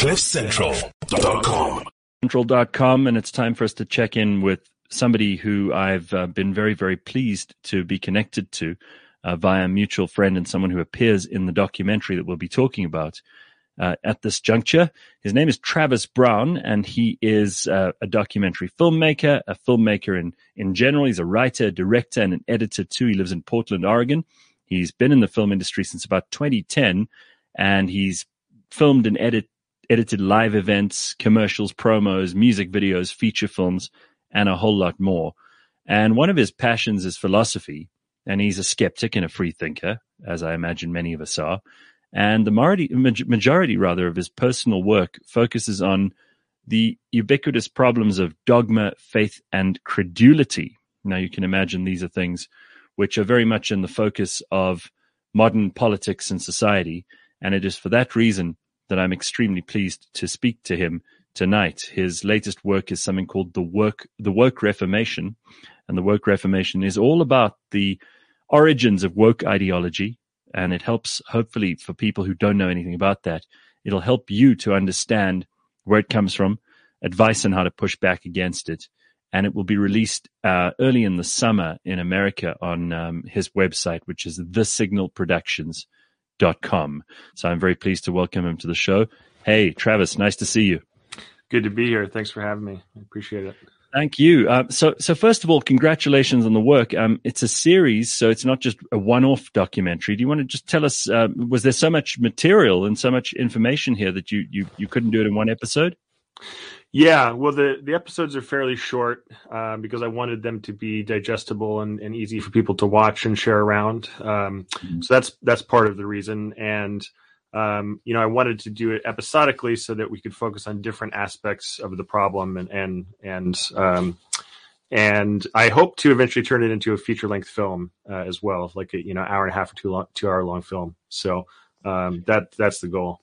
CliffCentral.com. Central.com, and it's time for us to check in with somebody who I've uh, been very, very pleased to be connected to uh, via a mutual friend and someone who appears in the documentary that we'll be talking about uh, at this juncture. His name is Travis Brown, and he is uh, a documentary filmmaker, a filmmaker in, in general. He's a writer, director, and an editor too. He lives in Portland, Oregon. He's been in the film industry since about 2010, and he's filmed and edit, edited live events, commercials, promos, music videos, feature films, and a whole lot more. And one of his passions is philosophy, and he's a skeptic and a free thinker, as I imagine many of us are. And the majority, majority rather of his personal work focuses on the ubiquitous problems of dogma, faith, and credulity. Now you can imagine these are things which are very much in the focus of modern politics and society. And it is for that reason that I'm extremely pleased to speak to him tonight. His latest work is something called the work, the woke reformation. And the woke reformation is all about the origins of woke ideology. And it helps, hopefully, for people who don't know anything about that, it'll help you to understand where it comes from, advice on how to push back against it. And it will be released uh, early in the summer in America on um, his website, which is thesignalproductions.com. So I'm very pleased to welcome him to the show. Hey, Travis, nice to see you. Good to be here. Thanks for having me. I appreciate it. Thank you. Uh, so, so first of all, congratulations on the work. Um, it's a series, so it's not just a one-off documentary. Do you want to just tell us? Uh, was there so much material and so much information here that you you you couldn't do it in one episode? Yeah, well, the the episodes are fairly short uh, because I wanted them to be digestible and, and easy for people to watch and share around. Um, mm-hmm. So that's that's part of the reason, and um, you know, I wanted to do it episodically so that we could focus on different aspects of the problem and and and um, and I hope to eventually turn it into a feature length film uh, as well, like a you know hour and a half or two long, two hour long film. So um, that that's the goal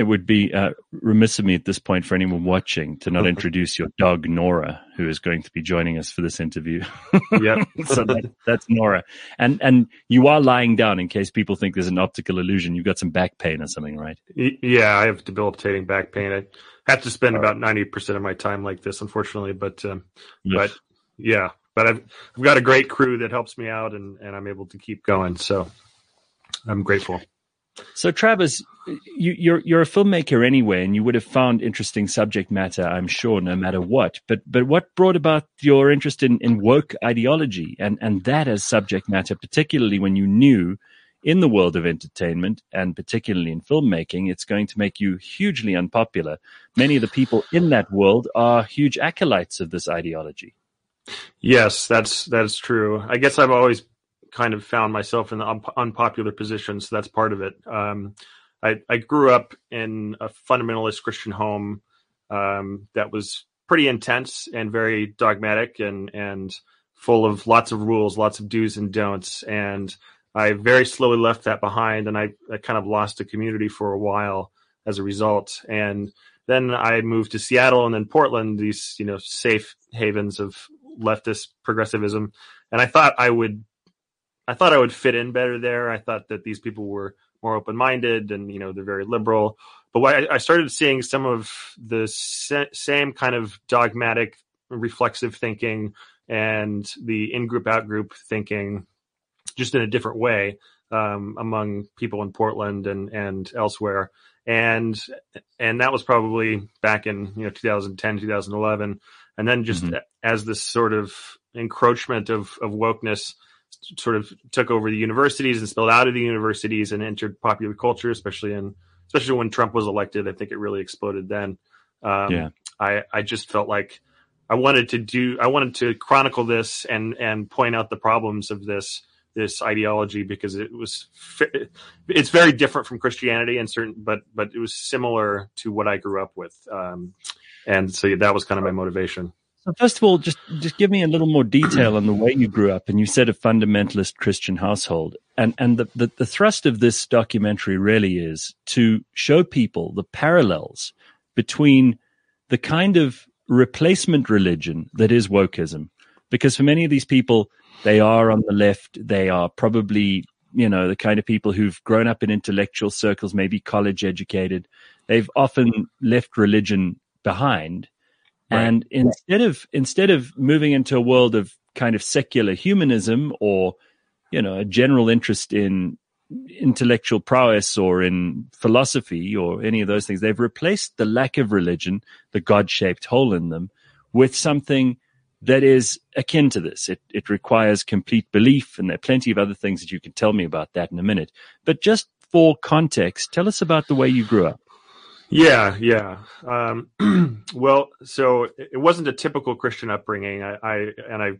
it would be uh, remiss of me at this point for anyone watching to not introduce your dog Nora, who is going to be joining us for this interview. Yeah, so that, that's Nora, and and you are lying down in case people think there's an optical illusion. You've got some back pain or something, right? Yeah, I have debilitating back pain. I have to spend about ninety percent of my time like this, unfortunately. But um, but yeah, but I've I've got a great crew that helps me out, and and I'm able to keep going. So I'm grateful. So, Travis, you, you're you're a filmmaker anyway, and you would have found interesting subject matter, I'm sure, no matter what. But but what brought about your interest in, in woke ideology and and that as subject matter, particularly when you knew in the world of entertainment and particularly in filmmaking, it's going to make you hugely unpopular. Many of the people in that world are huge acolytes of this ideology. Yes, that's that's true. I guess I've always kind of found myself in the un- unpopular position, so that's part of it. Um, I, I, grew up in a fundamentalist Christian home um, that was pretty intense and very dogmatic and and full of lots of rules, lots of do's and don'ts. And I very slowly left that behind, and I, I kind of lost a community for a while as a result. And then I moved to Seattle and then Portland, these you know safe havens of leftist progressivism. And I thought I would I thought I would fit in better there. I thought that these people were more open minded and you know they're very liberal. But I, I started seeing some of the sa- same kind of dogmatic, reflexive thinking and the in group out group thinking, just in a different way um, among people in Portland and and elsewhere. And and that was probably back in you know 2010 2011 and then just mm-hmm. as this sort of encroachment of of wokeness sort of took over the universities and spilled out of the universities and entered popular culture, especially in especially when Trump was elected. I think it really exploded then. Um, yeah, I I just felt like I wanted to do I wanted to chronicle this and and point out the problems of this this ideology because it was it's very different from Christianity and certain but but it was similar to what I grew up with um, and so that was kind of my motivation. First of all, just just give me a little more detail on the way you grew up. And you said a fundamentalist Christian household, and and the, the, the thrust of this documentary really is to show people the parallels between the kind of replacement religion that is wokeism, because for many of these people, they are on the left. They are probably you know the kind of people who've grown up in intellectual circles, maybe college educated. they've often left religion behind. Right. And instead of instead of moving into a world of kind of secular humanism or you know a general interest in intellectual prowess or in philosophy or any of those things. They've replaced the lack of religion, the God shaped hole in them, with something that is akin to this. It, it requires complete belief, and there are plenty of other things that you can tell me about that in a minute. But just for context, tell us about the way you grew up. Yeah, yeah. Um, well, so it wasn't a typical Christian upbringing. I, I, and I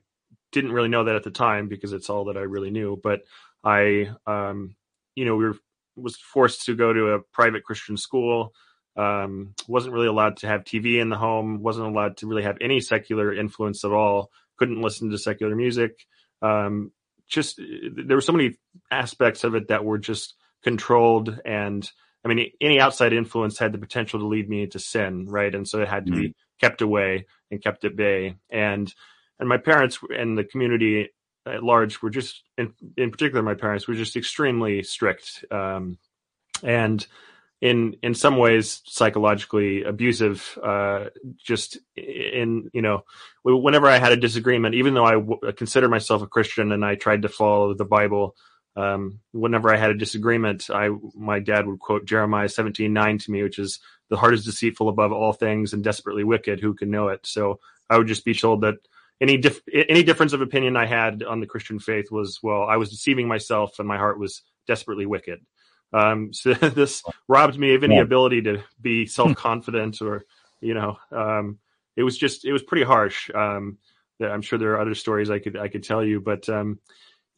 didn't really know that at the time because it's all that I really knew. But I um, you know, we were was forced to go to a private Christian school. Um, wasn't really allowed to have TV in the home. Wasn't allowed to really have any secular influence at all. Couldn't listen to secular music. Um, just there were so many aspects of it that were just controlled and I mean, any outside influence had the potential to lead me into sin, right? And so it had to mm-hmm. be kept away and kept at bay. And and my parents and the community at large were just, in, in particular, my parents were just extremely strict, um, and in in some ways psychologically abusive. Uh, just in you know, whenever I had a disagreement, even though I w- consider myself a Christian and I tried to follow the Bible. Um, whenever I had a disagreement, I my dad would quote Jeremiah seventeen nine to me, which is the heart is deceitful above all things and desperately wicked. Who can know it? So I would just be told that any dif- any difference of opinion I had on the Christian faith was well, I was deceiving myself and my heart was desperately wicked. Um, so this robbed me of any yeah. ability to be self confident or you know, um, it was just it was pretty harsh. Um, that I'm sure there are other stories I could I could tell you, but um,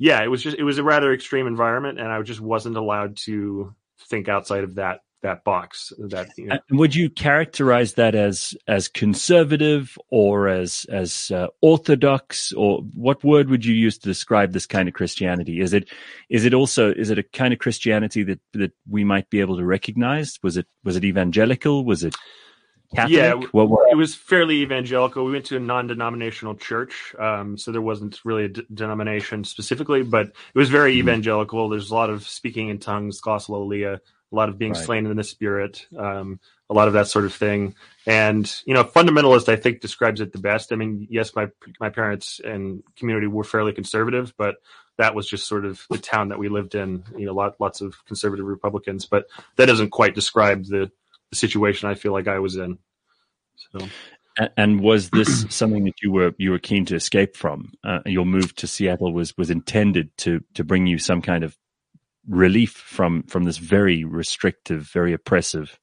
yeah, it was just it was a rather extreme environment, and I just wasn't allowed to think outside of that that box that you know. would you characterize that as as conservative or as as uh, orthodox? Or what word would you use to describe this kind of christianity? Is it is it also is it a kind of christianity that that we might be able to recognize? Was it was it evangelical? Was it Catholic? Yeah, it was fairly evangelical. We went to a non-denominational church, um, so there wasn't really a d- denomination specifically, but it was very mm-hmm. evangelical. There's a lot of speaking in tongues, glossolalia, a lot of being right. slain in the spirit, um, a lot of that sort of thing. And you know, fundamentalist I think describes it the best. I mean, yes, my my parents and community were fairly conservative, but that was just sort of the town that we lived in. You know, lot, lots of conservative Republicans, but that doesn't quite describe the situation I feel like I was in. So. And was this something that you were you were keen to escape from? Uh, your move to Seattle was was intended to to bring you some kind of relief from from this very restrictive, very oppressive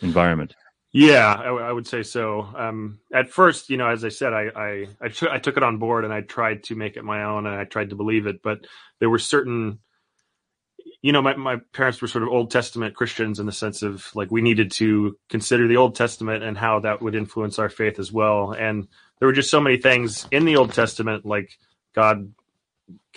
environment. Yeah, I, I would say so. Um, at first, you know, as I said, I I, I, t- I took it on board and I tried to make it my own and I tried to believe it, but there were certain, you know, my my parents were sort of Old Testament Christians in the sense of like we needed to consider the Old Testament and how that would influence our faith as well, and there were just so many things in the Old Testament like God,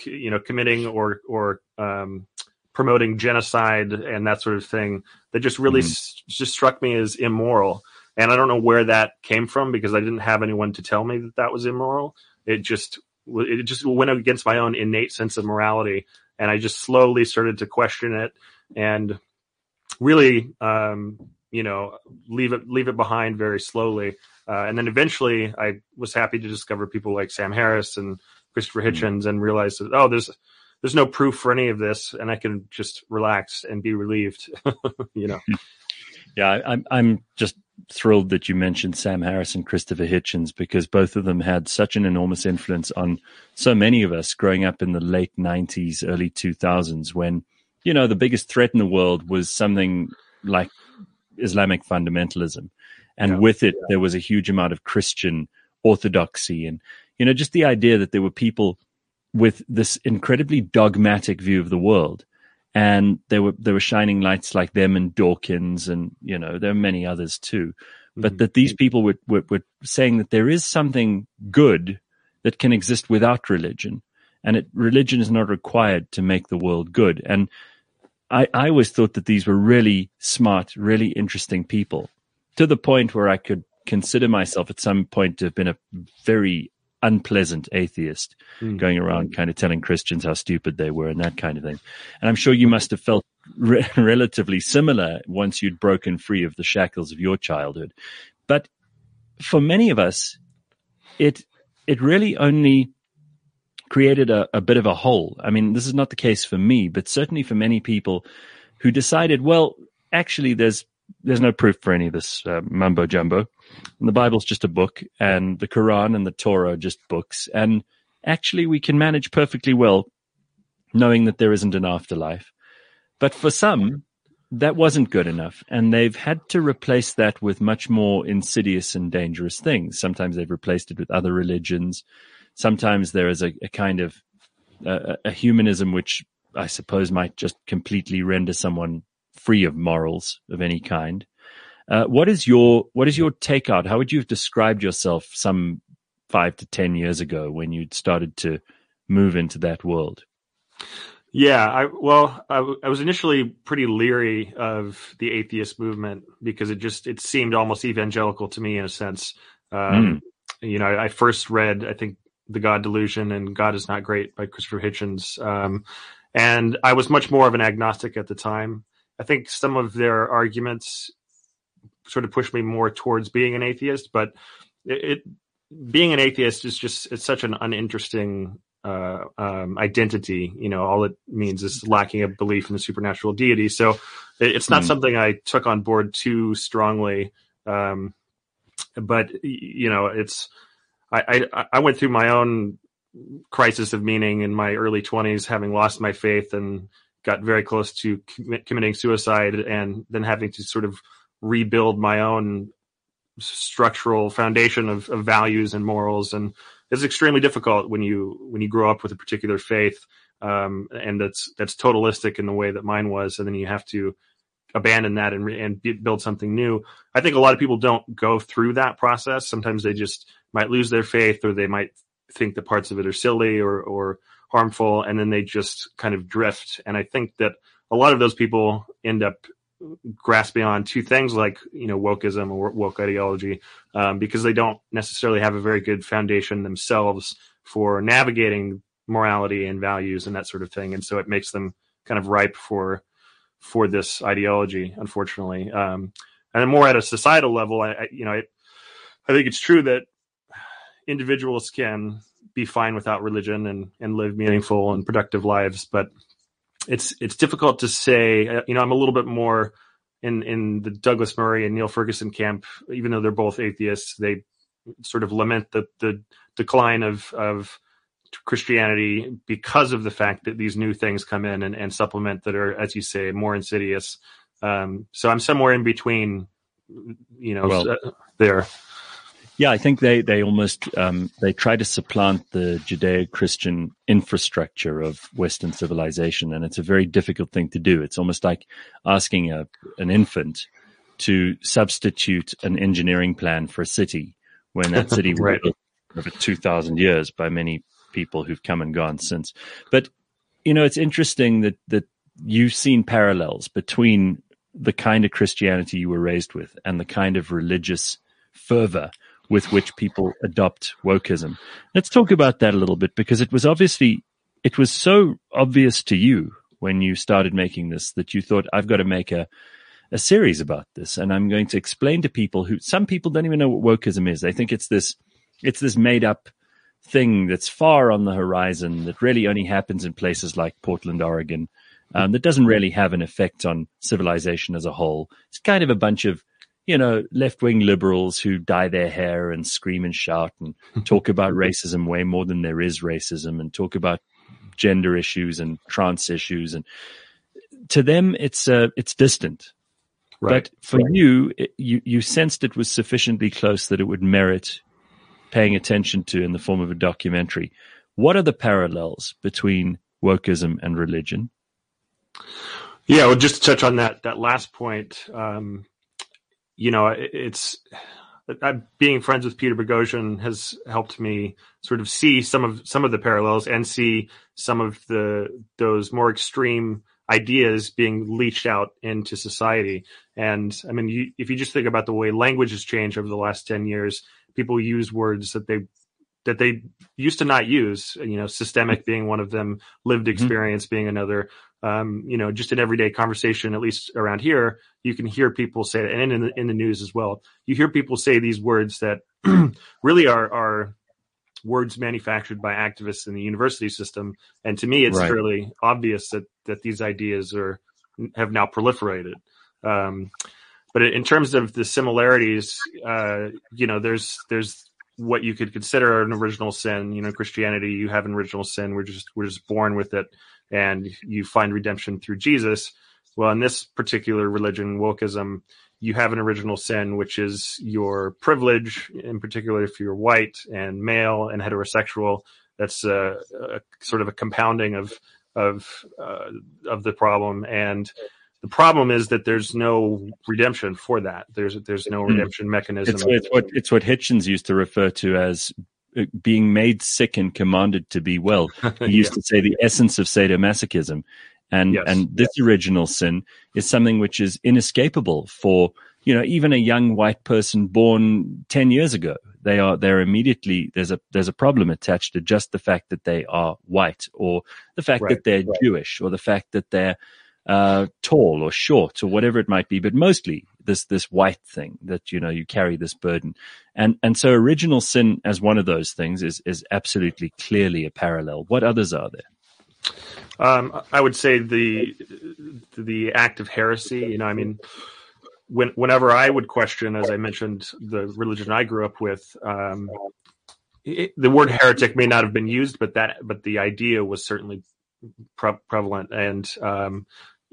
you know, committing or or um, promoting genocide and that sort of thing that just really mm-hmm. s- just struck me as immoral. And I don't know where that came from because I didn't have anyone to tell me that that was immoral. It just it just went against my own innate sense of morality, and I just slowly started to question it and really, um, you know, leave it leave it behind very slowly. Uh, and then eventually, I was happy to discover people like Sam Harris and Christopher mm-hmm. Hitchens, mm-hmm. and realize that oh, there's there's no proof for any of this, and I can just relax and be relieved. you know. Yeah, I'm I'm just thrilled that you mentioned Sam Harris and Christopher Hitchens because both of them had such an enormous influence on so many of us growing up in the late 90s, early 2000s when, you know, the biggest threat in the world was something like Islamic fundamentalism. And yeah, with it, yeah. there was a huge amount of Christian orthodoxy and, you know, just the idea that there were people with this incredibly dogmatic view of the world. And there were there were shining lights like them and Dawkins, and you know there are many others too. But mm-hmm. that these people were, were were saying that there is something good that can exist without religion, and it, religion is not required to make the world good. And I, I always thought that these were really smart, really interesting people, to the point where I could consider myself at some point to have been a very unpleasant atheist mm. going around kind of telling Christians how stupid they were and that kind of thing. And I'm sure you must have felt re- relatively similar once you'd broken free of the shackles of your childhood. But for many of us, it it really only created a, a bit of a hole. I mean, this is not the case for me, but certainly for many people who decided, well, actually, there's there's no proof for any of this uh, mumbo jumbo. And the Bible's just a book, and the Quran and the Torah are just books. And actually, we can manage perfectly well knowing that there isn't an afterlife. But for some, that wasn't good enough. And they've had to replace that with much more insidious and dangerous things. Sometimes they've replaced it with other religions. Sometimes there is a, a kind of uh, a humanism which I suppose might just completely render someone free of morals of any kind. Uh, what is your what is your takeout? How would you have described yourself some five to ten years ago when you'd started to move into that world? Yeah, I well, I, I, was initially pretty leery of the atheist movement because it just it seemed almost evangelical to me in a sense. Um, mm. You know, I first read I think The God Delusion and God is Not Great by Christopher Hitchens, um, and I was much more of an agnostic at the time. I think some of their arguments sort of push me more towards being an atheist, but it, it being an atheist is just it's such an uninteresting uh, um, identity. You know, all it means is lacking a belief in the supernatural deity. So it, it's not mm. something I took on board too strongly. Um, but you know, it's I, I, I went through my own crisis of meaning in my early twenties, having lost my faith and got very close to com- committing suicide, and then having to sort of rebuild my own structural foundation of, of values and morals and it's extremely difficult when you when you grow up with a particular faith um, and that's that's totalistic in the way that mine was, and then you have to abandon that and and build something new. I think a lot of people don't go through that process. Sometimes they just might lose their faith, or they might think that parts of it are silly or or harmful, and then they just kind of drift. And I think that a lot of those people end up grasping on two things like you know wokeism or woke ideology um, because they don't necessarily have a very good foundation themselves for navigating morality and values and that sort of thing and so it makes them kind of ripe for for this ideology unfortunately um, and then more at a societal level I, I you know I, I think it's true that individuals can be fine without religion and and live meaningful and productive lives but it's it's difficult to say. Uh, you know, I'm a little bit more in in the Douglas Murray and Niall Ferguson camp, even though they're both atheists. They sort of lament the the decline of of Christianity because of the fact that these new things come in and, and supplement that are, as you say, more insidious. Um, so I'm somewhere in between, you know, well, uh, there. Yeah, I think they they almost um, they try to supplant the Judeo-Christian infrastructure of Western civilization, and it's a very difficult thing to do. It's almost like asking a an infant to substitute an engineering plan for a city when that city right. was built over two thousand years by many people who've come and gone since. But you know, it's interesting that that you've seen parallels between the kind of Christianity you were raised with and the kind of religious fervor with which people adopt wokeism. Let's talk about that a little bit because it was obviously, it was so obvious to you when you started making this that you thought, I've got to make a, a series about this. And I'm going to explain to people who, some people don't even know what wokeism is. They think it's this, it's this made up thing that's far on the horizon that really only happens in places like Portland, Oregon. Um, that doesn't really have an effect on civilization as a whole. It's kind of a bunch of you know, left wing liberals who dye their hair and scream and shout and talk about racism way more than there is racism and talk about gender issues and trans issues. And to them, it's, uh, it's distant. Right. But for right. you, it, you, you sensed it was sufficiently close that it would merit paying attention to in the form of a documentary. What are the parallels between wokeism and religion? Yeah, well, just to touch on that that last point, um, you know, it's I, being friends with Peter Boghossian has helped me sort of see some of some of the parallels and see some of the those more extreme ideas being leached out into society. And I mean, you, if you just think about the way language has changed over the last ten years, people use words that they that they used to not use. You know, systemic being one of them, lived mm-hmm. experience mm-hmm. being another. Um, you know, just in everyday conversation, at least around here, you can hear people say, and in the, in the news as well, you hear people say these words that really are, are words manufactured by activists in the university system. And to me, it's right. fairly obvious that, that these ideas are, have now proliferated. Um, but in terms of the similarities, uh, you know, there's, there's what you could consider an original sin. You know, Christianity, you have an original sin. We're just, we're just born with it and you find redemption through Jesus. Well, in this particular religion, wokeism, you have an original sin, which is your privilege, in particular if you're white and male and heterosexual. That's a, a sort of a compounding of of uh, of the problem, and the problem is that there's no redemption for that. There's there's no hmm. redemption mechanism. It's, it's what it's what Hitchens used to refer to as uh, Uh, being made sick and commanded to be well. He used yeah. to say the essence of sadomasochism. And, yes. and this yes. original sin is something which is inescapable for, you know, even a young white person born 10 years ago. They are, they're immediately, there's a, there's a problem attached to just the fact that they are white or the fact right. that they're right. Jewish or the fact that they're, uh, tall or short or whatever it might be, but mostly this, this white thing that, you know, you carry this burden. And, and so original sin as one of those things is, is absolutely clearly a parallel. What others are there? Um, I would say the the act of heresy. You know, I mean, when, whenever I would question, as I mentioned, the religion I grew up with, um, it, the word heretic may not have been used, but that but the idea was certainly pre- prevalent. And um,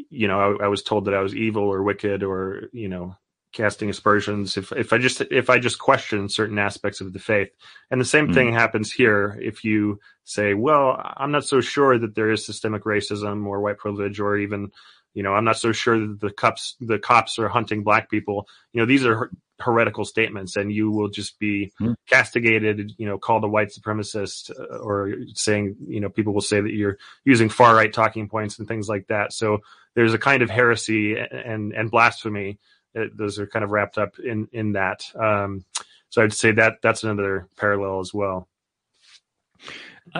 you know, I, I, was told that I was evil or wicked or you know casting aspersions if if I just if I just question certain aspects of the faith. And the same mm. thing happens here if you say, well, I'm not so sure that there is systemic racism or white privilege or even you know, I'm not so sure that the cops the cops are hunting black people. You know, these are heretical statements and you will just be mm. castigated, you know, called a white supremacist uh, or saying, you know, people will say that you're using far right talking points and things like that. So there's a kind of heresy and and blasphemy it, those are kind of wrapped up in in that. Um, so I'd say that that's another parallel as well.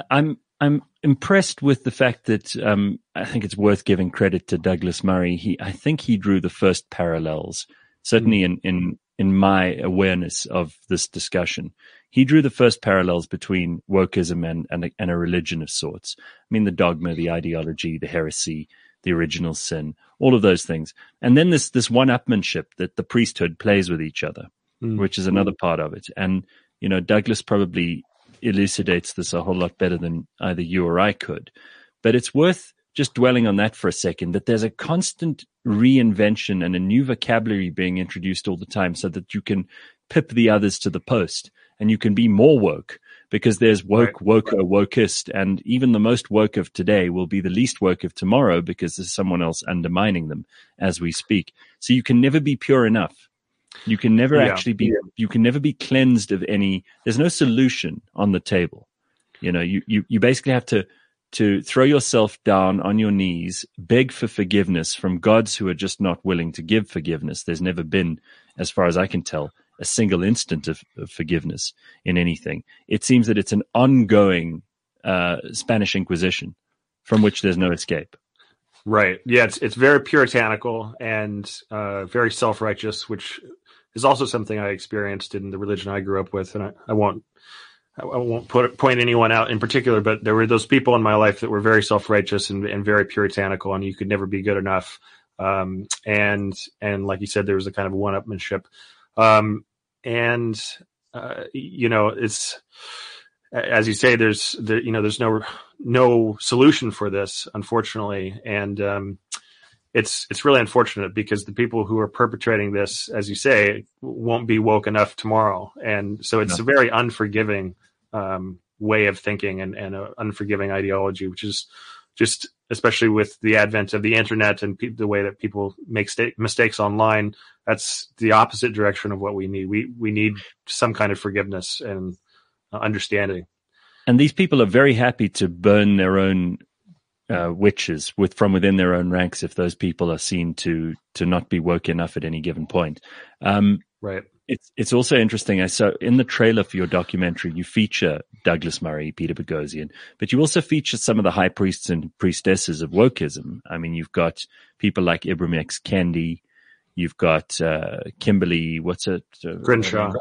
I'm I'm impressed with the fact that um, I think it's worth giving credit to Douglas Murray. He I think he drew the first parallels, certainly mm. in in in my awareness of this discussion. He drew the first parallels between wokeism and, and, a, and a religion of sorts. I mean, the dogma, the ideology, the heresy, the original sin, all of those things. And then this, this one upmanship that the priesthood plays with each other, mm. which is another part of it. And, you know, Douglas probably elucidates this a whole lot better than either you or I could. But it's worth just dwelling on that for a second, that there's a constant reinvention and a new vocabulary being introduced all the time so that you can pip the others to the post and you can be more woke because there's woke, right. woker, wokest, and even the most woke of today will be the least woke of tomorrow because there's someone else undermining them as we speak. So you can never be pure enough. You can never yeah. actually be, you can never be cleansed of any, there's no solution on the table. You know, you, you, you basically have to, to throw yourself down on your knees, beg for forgiveness from gods who are just not willing to give forgiveness. There's never been, as far as I can tell, a single instant of, of forgiveness in anything. It seems that it's an ongoing uh, Spanish Inquisition from which there's no escape. Right. Yeah, it's it's very puritanical and uh, very self righteous, which is also something I experienced in the religion I grew up with. And I, I won't I won't put, point anyone out in particular, but there were those people in my life that were very self righteous and, and, very puritanical, and you could never be good enough. Um, and and like you said, there was a kind of one upmanship. Um, and uh, you know it's as you say there's there, you know there's no no solution for this unfortunately and um, it's it's really unfortunate because the people who are perpetrating this as you say won't be woke enough tomorrow and so it's no. a very unforgiving um, way of thinking and, and an unforgiving ideology which is just especially with the advent of the internet and pe- the way that people make sta- mistakes online that's the opposite direction of what we need. We we need some kind of forgiveness and uh, understanding. And these people are very happy to burn their own uh, witches with from within their own ranks if those people are seen to to not be woke enough at any given point. Um, right. It's it's also interesting. So in the trailer for your documentary, you feature Douglas Murray, Peter Boghossian, but you also feature some of the high priests and priestesses of wokeism. I mean, you've got people like Ibram X. Kendi, you've got uh, Kimberly, what's it? Uh, Crenshaw.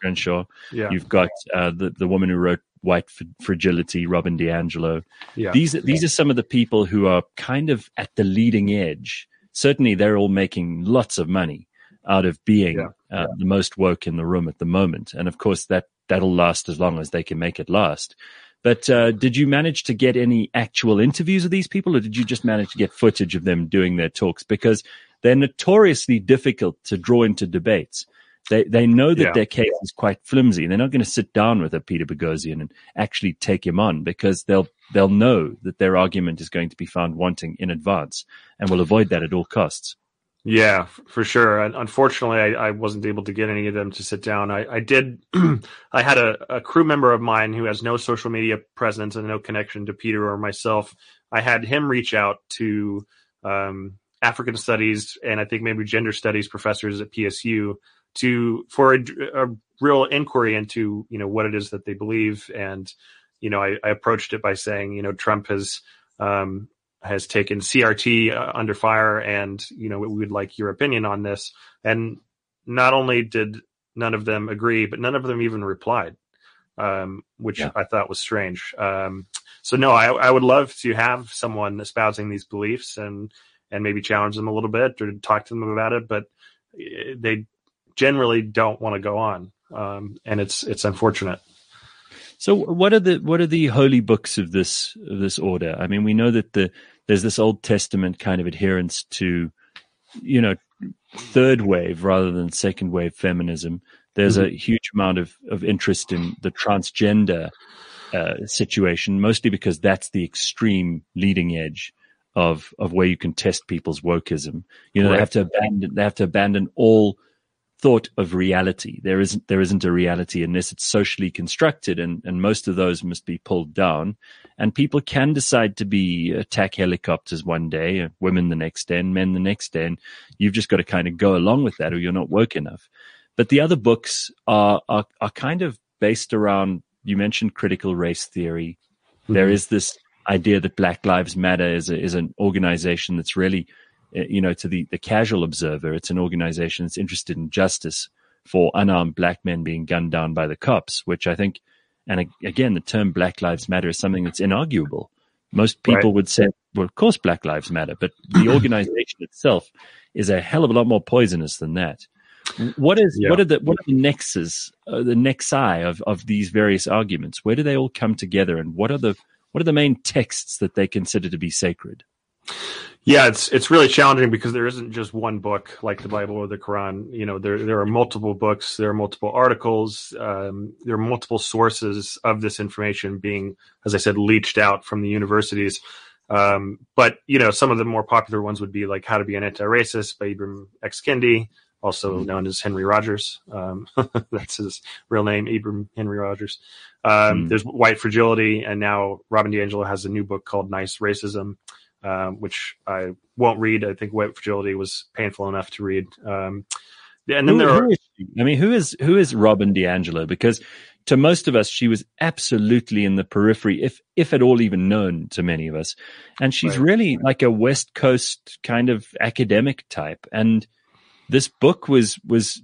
Crenshaw. Yeah. You've got uh, the the woman who wrote White Fragility, Robin DiAngelo. Yeah. These these are some of the people who are kind of at the leading edge. Certainly, they're all making lots of money out of being yeah. Uh, the most woke in the room at the moment, and of course that that'll last as long as they can make it last. But uh, did you manage to get any actual interviews of these people, or did you just manage to get footage of them doing their talks? Because they're notoriously difficult to draw into debates. They they know that yeah. their case is quite flimsy. They're not going to sit down with a Peter Boghossian and actually take him on because they'll they'll know that their argument is going to be found wanting in advance and will avoid that at all costs. Yeah, for sure. Unfortunately, I, I, wasn't able to get any of them to sit down. I, I did. I had a, a, crew member of mine who has no social media presence and no connection to Peter or myself. I had him reach out to um, African studies and I think maybe gender studies professors at PSU to for a, a, real inquiry into you know what it is that they believe and you know I, I approached it by saying you know Trump has um, has taken CRT uh, under fire and you know we would like your opinion on this and not only did none of them agree but none of them even replied um, which yeah. I thought was strange um, so no I, I would love to have someone espousing these beliefs and and maybe challenge them a little bit or talk to them about it but eh, they generally don't want to go on, um, and it's it's unfortunate. So, what are the what are the holy books of this of this order? I mean, we know that the there's this Old Testament kind of adherence to, you know, third wave rather than second wave feminism. There's mm-hmm. a huge amount of of interest in the transgender uh, situation, mostly because that's the extreme leading edge of of where you can test people's wokeism. You know, they have to abandon they have to abandon all thought of reality. There isn't there isn't a reality unless it's socially constructed, and and most of those must be pulled down. And people can decide to be attack helicopters one day, uh, women the next day, and men the next day, and you've just got to kind of go along with that, or you're not woke enough. But the other books are are, are kind of based around. You mentioned critical race theory. Mm-hmm. There is this idea that Black Lives Matter is a, is an organization that's really uh, you know, to the, the casual observer, it's an organization that's interested in justice for unarmed black men being gunned down by the cops, which I think, and again, the term Black Lives Matter is something that's inarguable. Most people right. would say, well, of course, Black Lives Matter, but the organization itself is a hell of a lot more poisonous than that. What is yeah. what are the what are the nexus, uh, the nexi of of these various arguments? Where do they all come together, and what are the what are the main texts that they consider to be sacred? Yeah, it's it's really challenging because there isn't just one book like the Bible or the Quran. You know, there there are multiple books, there are multiple articles, um, there are multiple sources of this information being, as I said, leached out from the universities. Um, but you know, some of the more popular ones would be like How to Be an Anti-Racist by Ibram X. Kendi, also mm-hmm. known as Henry Rogers. Um, that's his real name, Ibram Henry Rogers. Um, mm-hmm. There's White Fragility, and now Robin DiAngelo has a new book called Nice Racism um, which I won't read. I think White Fragility was painful enough to read. Um, and then who, there are, I mean, who is who is Robin DiAngelo? Because to most of us, she was absolutely in the periphery, if if at all even known to many of us. And she's right. really like a West Coast kind of academic type. And this book was was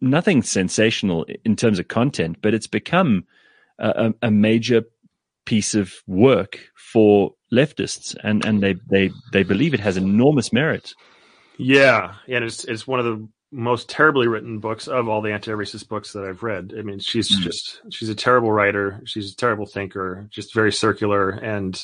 nothing sensational in terms of content, but it's become a, a major piece of work for leftists, and and they they they believe it has enormous merit. Yeah, and it's it's one of the most terribly written books of all the anti-racist books that I've read. I mean, she's mm. just she's a terrible writer. She's a terrible thinker. Just very circular and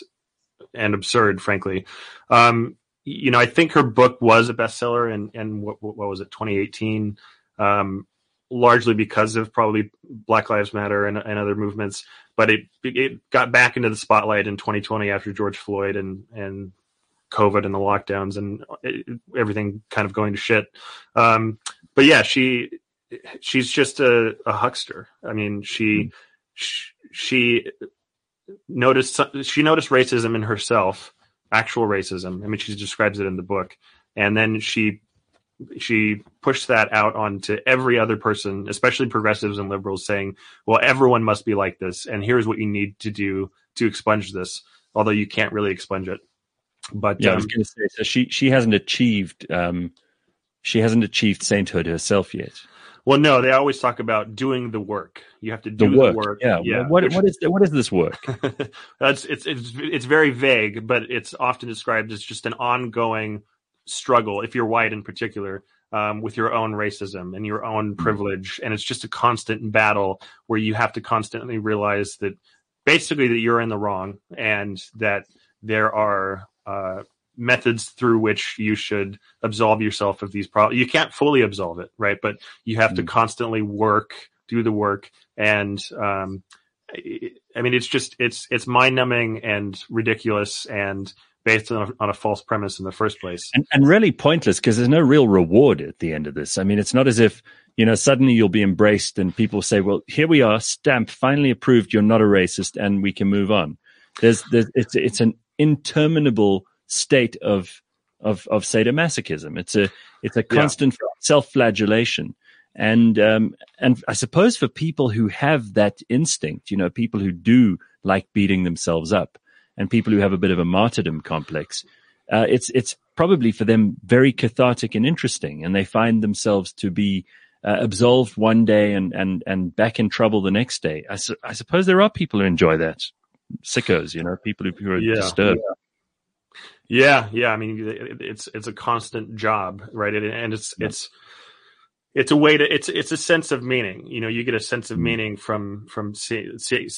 and absurd, frankly. Um, you know, I think her book was a bestseller, and and what, what was it, 2018? Um, largely because of probably Black Lives Matter and, and other movements but it it got back into the spotlight in 2020 after George Floyd and and COVID and the lockdowns and it, everything kind of going to shit. Um, but yeah, she she's just a, a huckster. I mean, she, she she noticed she noticed racism in herself, actual racism. I mean, she describes it in the book, and then she she pushed that out onto every other person, especially progressives and liberals, saying, "Well, everyone must be like this, and here's what you need to do to expunge this." Although you can't really expunge it. But yeah, um, I was going to say, so she she hasn't achieved um, she hasn't achieved sainthood herself yet. Well, no, they always talk about doing the work. You have to do The work, the work. yeah. yeah. what what is what is this work? That's it's it's it's very vague, but it's often described as just an ongoing struggle. If you're white, in particular, um, with your own racism and your own privilege, and it's just a constant battle where you have to constantly realize that basically that you're in the wrong and that there are uh, methods through which you should absolve yourself of these problems. You can't fully absolve it, right? But you have to Mm. constantly work, do the work, and um, I I mean, it's just it's it's mind numbing and ridiculous and based on a, on a false premise in the first place. and, and really pointless because there's no real reward at the end of this. I mean, it's not as if you know suddenly you'll be embraced and people say, "Well, here we are, stamp, finally approved. You're not a racist, and we can move on." There's, there's it's it's an interminable state of of of sadomasochism. It's a it's a Yeah. constant self-flagellation. And um, and I suppose for people who have that instinct, you know, people who do like beating themselves up, and people who have a bit of a martyrdom complex, uh, it's it's probably for them very cathartic and interesting, and they find themselves to be uh, absolved one day and and and back in trouble the next day. I, su- I suppose there are people who enjoy that, sickos, you know, people who, who are Yeah. disturbed. Yeah, yeah. I mean, it's it's a constant job, right? And- it's Yeah. it's it's a way to it's it's a sense of meaning. You know, you get a sense of Mm. meaning from from see, see,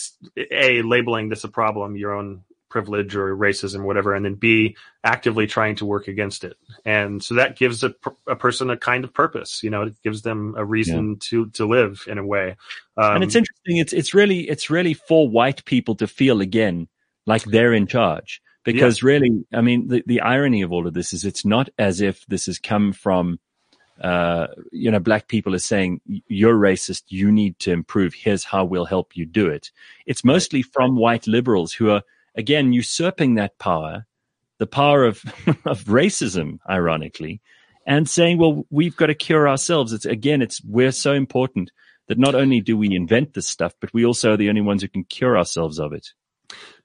a labeling this a problem, your own privilege or racism, whatever, and then b actively trying to work against it. And so that gives a, a person a kind of purpose. You know, it gives them a reason to to live in a way. Um, and it's interesting. It's it's really it's really for white people to feel again like they're in charge. Because really, I mean, the, the irony of all of this is it's not as if this has come from, uh, you know, black people are saying you're racist, you need to improve. Here's how we'll help you do it. It's mostly from white liberals who are again usurping that power, the power of of racism, ironically, and saying, well, we've got to cure ourselves. It's again, it's we're so important that not only do we invent this stuff, but we also are the only ones who can cure ourselves of it.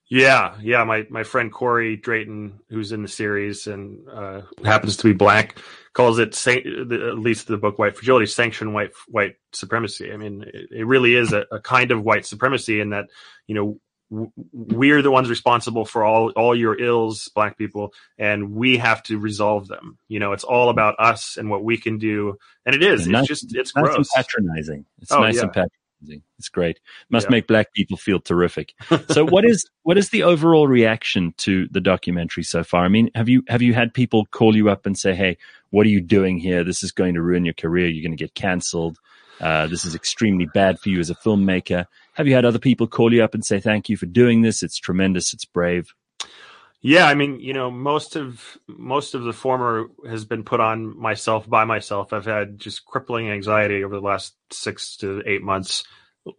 Yeah, yeah. My my friend Corey Drayton, who's in the series and uh, happens to be black, calls it at least the book White Fragility sanction white white supremacy. I mean, it, it really is a, a kind of white supremacy in that you know we're the ones responsible for all all your ills, black people, and we have to resolve them. You know, it's all about us and what we can do, and it is. Yeah, it's nice- just it's Nice and gross. patronizing. It's Oh, nice yeah. and patronizing. It's great. Must Yeah. make black people feel terrific. So what is what is the overall reaction to the documentary so far? I mean, have you have you had people call you up and say, "Hey, what are you doing here? This is going to ruin your career. You're going to get cancelled. Uh, this is extremely bad for you as a filmmaker." Have you had other people call you up and say, "Thank you for doing this. It's tremendous. It's brave." Yeah, I mean, you know, most of most of the former has been put on myself by myself. I've had just crippling anxiety over the last six to eight months,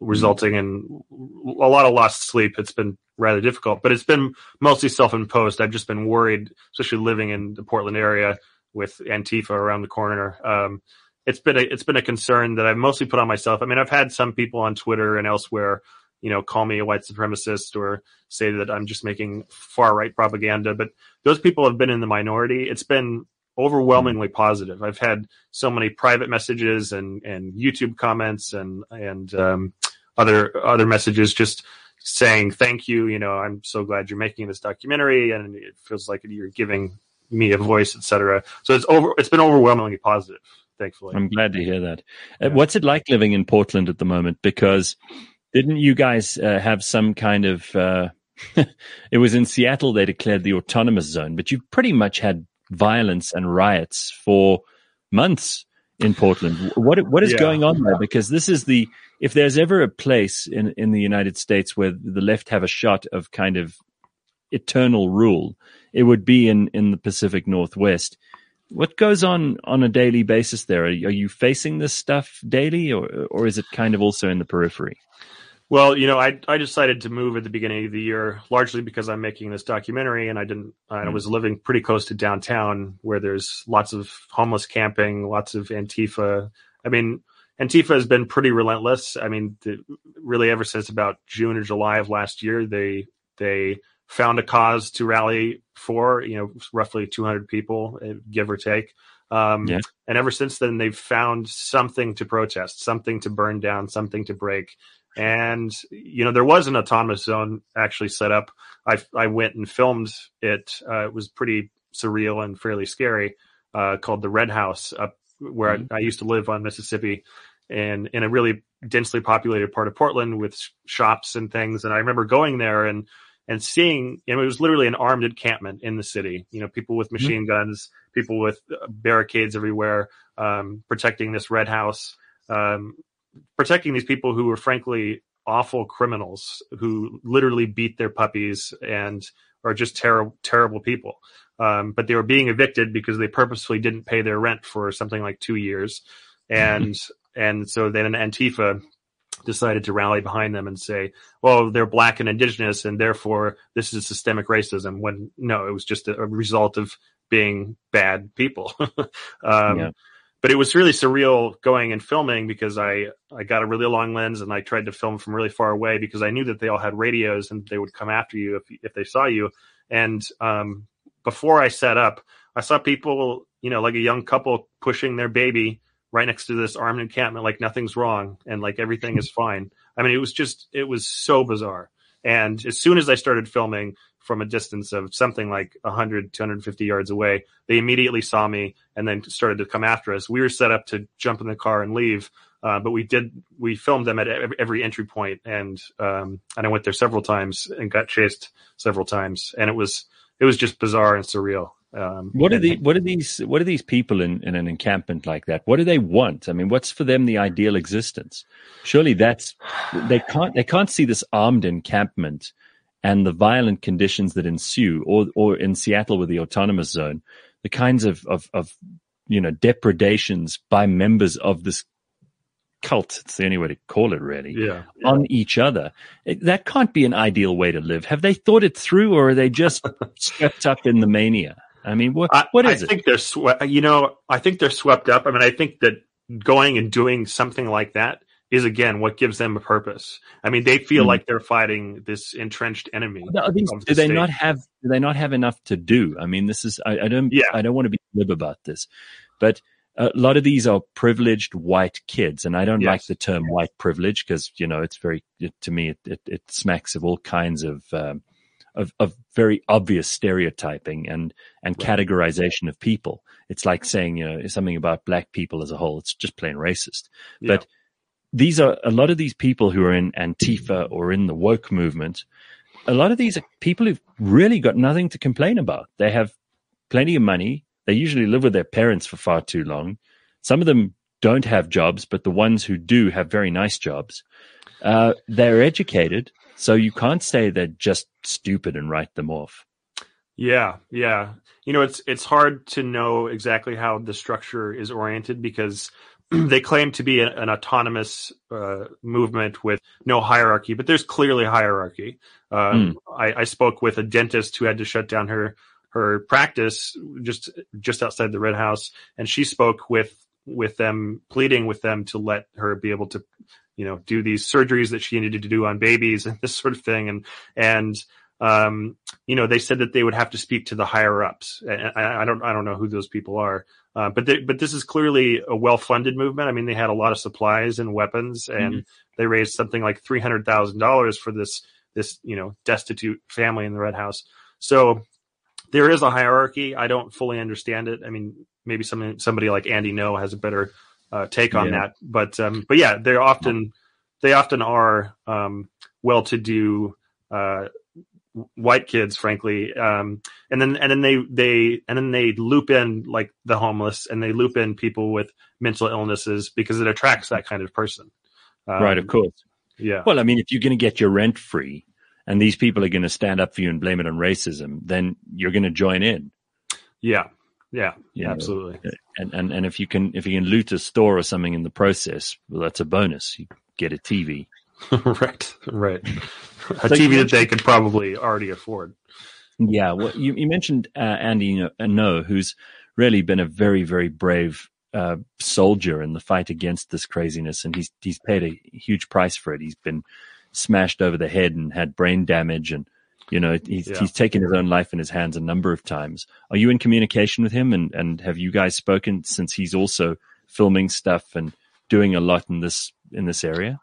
resulting in a lot of lost sleep. It's been rather difficult, but it's been mostly self-imposed. I've just been worried, especially living in the Portland area with Antifa around the corner. Um, it's been a it's been a concern that I've mostly put on myself. I mean, I've had some people on Twitter and elsewhere, you know, call me a white supremacist or say that I'm just making far right propaganda, but those people have been in the minority. It's been overwhelmingly positive. I've had so many private messages and, and YouTube comments and, and, um, other, other messages just saying, thank you. You know, I'm so glad you're making this documentary and it feels like you're giving me a voice, etc. So it's over, it's been overwhelmingly positive, thankfully. I'm glad to hear that. Uh, Yeah. what's it like living in Portland at the moment? Because didn't you guys uh, have some kind of? Uh, it was in Seattle they declared the autonomous zone, but you've pretty much had violence and riots for months in Portland. What what is Yeah. going on there? Because this is the if there's ever a place in in the United States where the left have a shot of kind of eternal rule, it would be in in the Pacific Northwest. What goes on on a daily basis there? Are, are you facing this stuff daily, or or is it kind of also in the periphery? Well, you know, I I decided to move at the beginning of the year largely because I'm making this documentary, and I didn't. I Mm. was living pretty close to downtown, where there's lots of homeless camping, lots of Antifa. I mean, Antifa has been pretty relentless. I mean, the, really ever since about June or July of last year, they they found a cause to rally for. You know, roughly 200 people, eh, give or take. Um, Yeah. And ever since then, they've found something to protest, something to burn down, something to break. And you know, there was an autonomous zone actually set up. I I went and filmed it. Uh, it was pretty surreal and fairly scary. Uh, called the Red House up where Mhm. I, I used to live on Mississippi, and in a really densely populated part of Portland with sh- shops and things. And I remember going there and and seeing, you know, it was literally an armed encampment in the city. You know, people with machine guns, people with uh, barricades everywhere, um, protecting this red house, um, protecting these people who were frankly awful criminals who literally beat their puppies and are just terrible, terrible people. Um, but they were being evicted because they purposefully didn't pay their rent for something like two years, and and so then an Antifa decided to rally behind them and say, well, they're black and indigenous, and therefore this is systemic racism. When no, it was just a, a result of being bad people. um, Yeah. But it was really surreal going and filming because I I got a really long lens and I tried to film from really far away because I knew that they all had radios and they would come after you if if they saw you. And um, before I set up, I saw people, you know, like a young couple pushing their baby right next to this armed encampment, like nothing's wrong and like everything is fine. I mean, it was just, it was so bizarre. And as soon as I started filming from a distance of something like 100, 250 yards away, they immediately saw me and then started to come after us. We were set up to jump in the car and leave. Uh, but we did, we filmed them at every, entry point and, um, and I went there several times and got chased several times. And it was, it was just bizarre and surreal. Um, What are and- the what are these what are these people in, in an encampment like that? What do they want? I mean, what's for them the ideal existence? Surely that's they can't they can't see this armed encampment and the violent conditions that ensue, or or in Seattle with the autonomous zone, the kinds of of, of you know depredations by members of this cult. It's the only way to call it, really yeah. on each other. It, that can't be an ideal way to live. Have they thought it through, or are they just swept up in the mania? I mean, what I, what I is it? think they're swept. You know, I think they're swept up. I mean, I think that going and doing something like that is again what gives them a purpose. I mean, they feel Mhm. like they're fighting this entrenched enemy. These- the do they state. not have? Do they not have enough to do? I mean, this is. I, I don't. Yeah. I don't want to be glib about this, but a lot of these are privileged white kids, and I don't Yes. like the term white privilege because you know it's very. It, to me, it, it, it smacks of all kinds of. Um, of, of very obvious stereotyping and and Right. categorization of people. It's like saying you know something about black people as a whole. It's just plain racist. Yeah. But these are a lot of these people who are in Antifa or in the woke movement. A lot of these are people who've really got nothing to complain about. They have plenty of money. They usually live with their parents for far too long. Some of them don't have jobs, but the ones who do have very nice jobs. Uh, they're educated, so you can't say they're just stupid and write them off. Yeah, yeah. You know, it's it's hard to know exactly how the structure is oriented because they claim to be an autonomous uh, movement with no hierarchy, but there's clearly hierarchy. Um, I, I spoke with a dentist who had to shut down her her practice just just outside the Red House, and she spoke with with them, pleading with them to let her be able to, you know, do these surgeries that she needed to do on babies and this sort of thing, and and um, you know, they said that they would have to speak to the higher ups. I, I don't, I don't know who those people are. Uh, but they, but this is clearly a well-funded movement. I mean, they had a lot of supplies and weapons, and Mhm. they raised something like three hundred thousand dollars for this this you know destitute family in the Red House. So there is a hierarchy. I don't fully understand it. I mean, maybe somebody somebody like Andy Ngo has a better uh, take on Yeah. that. But um, but yeah, they're often they often are um, well-to-do uh, white kids, frankly. Um, and then and then they they and then they loop in like the homeless and they loop in people with mental illnesses because it attracts that kind of person. Um, right, of course. Yeah. Well, I mean, if you're going to get your rent free and these people are going to stand up for you and blame it on racism, then you're going to join in. Yeah. Yeah. Know, Absolutely. And, and, and if you can, if you can loot a store or something in the process, well, that's a bonus. You get a TV. right, right. A so TV that they could probably already afford. Yeah, well, you, you mentioned uh, Andy Ngo, who's really been a very, very brave uh, soldier in the fight against this craziness, and he's he's paid a huge price for it. He's been smashed over the head and had brain damage, and you know he's yeah. he's taken his own life in his hands a number of times. Are you in communication with him, and and have you guys spoken since he's also filming stuff and doing a lot in this in this area?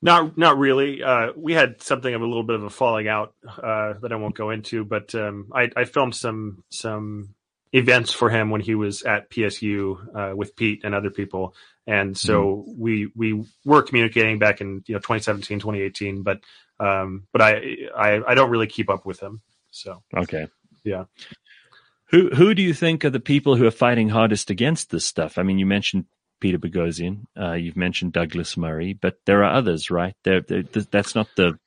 Not not really. Uh, we had something of a little bit of a falling out uh, that I won't go into, but um, I, I, filmed some some events for him when he was at PSU uh, with Pete and other people, and so mm-hmm. we we were communicating back in you know 2017, 2018, but um, but I, I I don't really keep up with him. So okay, yeah. Who who do you think are the people who are fighting hardest against this stuff? I mean, you mentioned Peter Boghossian. Uh, you've mentioned Douglas Murray, but there are others, right? There, that's not the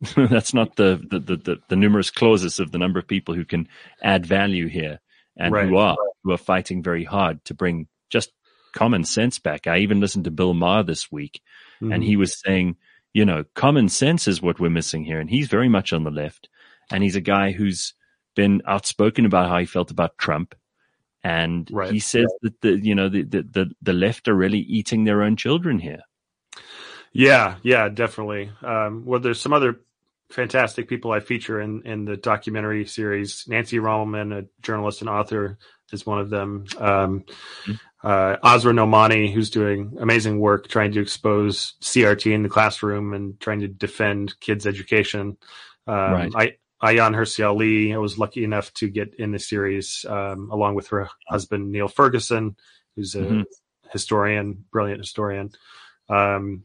that's not the the, the the, numerus clausus of the number of people who can add value here and right. who are who are fighting very hard to bring just common sense back. I even listened to Bill Maher this week, mm-hmm. and he was saying, you know, common sense is what we're missing here, and he's very much on the left, and he's a guy who's been outspoken about how he felt about Trump and right. he says that the you know the, the the left are really eating their own children here. Yeah, yeah, definitely. Um, well, there's some other fantastic people I feature in in the documentary series. Nancy Rommelmann, a journalist and author, is one of them. Um, mm-hmm. Uh, Asra Nomani, who's doing amazing work trying to expose CRT in the classroom and trying to defend kids' education. Um, right. I Ayaan Hirsi Ali. I was lucky enough to get in the series um, along with her husband Niall Ferguson, who's a mm-hmm. historian, brilliant historian. Um,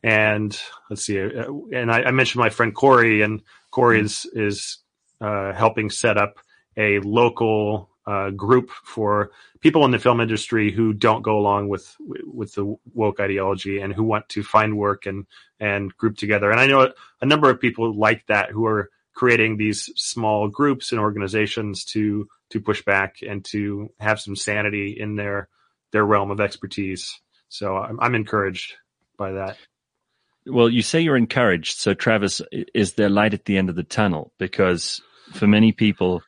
and let's see, uh, and I, I, mentioned my friend Corey, and Corey mm-hmm. is is uh, helping set up a local uh, group for people in the film industry who don't go along with with the woke ideology and who want to find work and and group together. And I know a number of people like that who are creating these small groups and organizations to to push back and to have some sanity in their their realm of expertise. So I'm, I'm encouraged by that. Well, you say you're encouraged. So Travis, is there light at the end of the tunnel? Because for many people,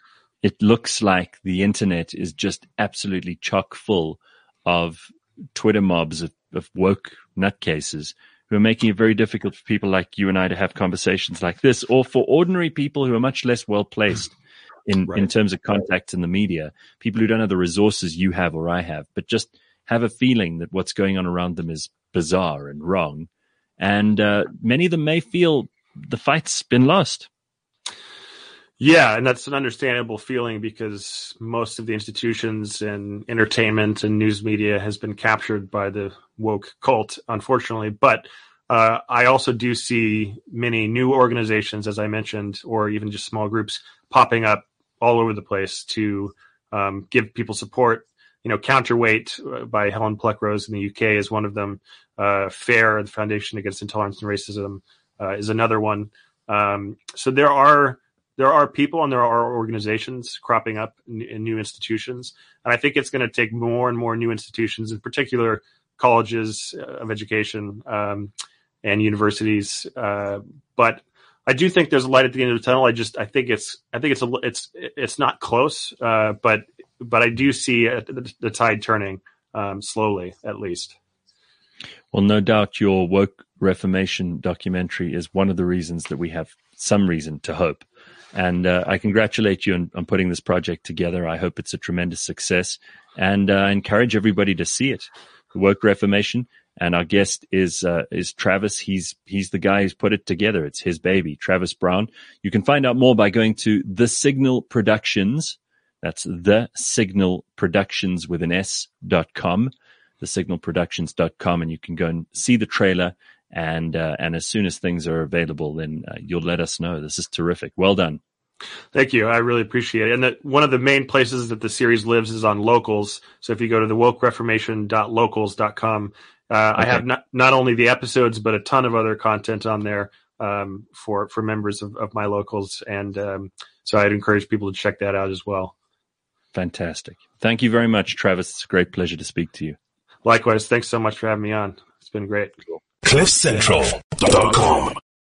it looks like the internet is just absolutely chock full of Twitter mobs of, of woke nutcases who are making it very difficult for people like you and I to have conversations like this, or for ordinary people who are much less well placed in, right. in terms of contacts in the media, people who don't have the resources you have or I have, but just have a feeling that what's going on around them is bizarre and wrong. And uh, many of them may feel the fight's been lost. Yeah, and that's an understandable feeling because most of the institutions and entertainment and news media has been captured by the woke cult, unfortunately. But uh, I also do see many new organizations, as I mentioned, or even just small groups popping up all over the place to um, give people support. You know, Counterweight uh, by Helen Pluckrose in the UK is one of them. Uh, FAIR, the Foundation Against Intolerance and Racism, uh, is another one. Um, so there are there are people and there are organizations cropping up in, in new institutions. And I think it's going to take more and more new institutions, in particular colleges of education um, and universities. Uh, but I do think there's a light at the end of the tunnel. I just I think it's I think it's a it's it's not close, uh, but but I do see the, the tide turning um, slowly, at least. Well, no doubt your woke reformation documentary is one of the reasons that we have some reason to hope and uh, I congratulate you on, on, putting this project together. I hope it's a tremendous success and uh, encourage everybody to see it. The Woke Reformation. And our guest is uh, is Travis. He's he's the guy who's put it together. It's his baby, Travis Brown. You can find out more by going to The Signal Productions. That's The Signal Productions with an S dot com, thesignalproductions.com, and you can go and see the trailer and uh, and as soon as things are available, then uh, you'll let us know. This is terrific. Well done. Thank you. I really appreciate it. And that one of the main places that the series lives is on locals. So if you go to the wokereformation.locals.com, uh, okay. I have not, not only the episodes, but a ton of other content on there um, for, for members of, of my locals. And um, so I'd encourage people to check that out as well. Fantastic. Thank you very much, Travis. It's a great pleasure to speak to you. Likewise. Thanks so much for having me on. It's been great. Cool. CliffCentral.com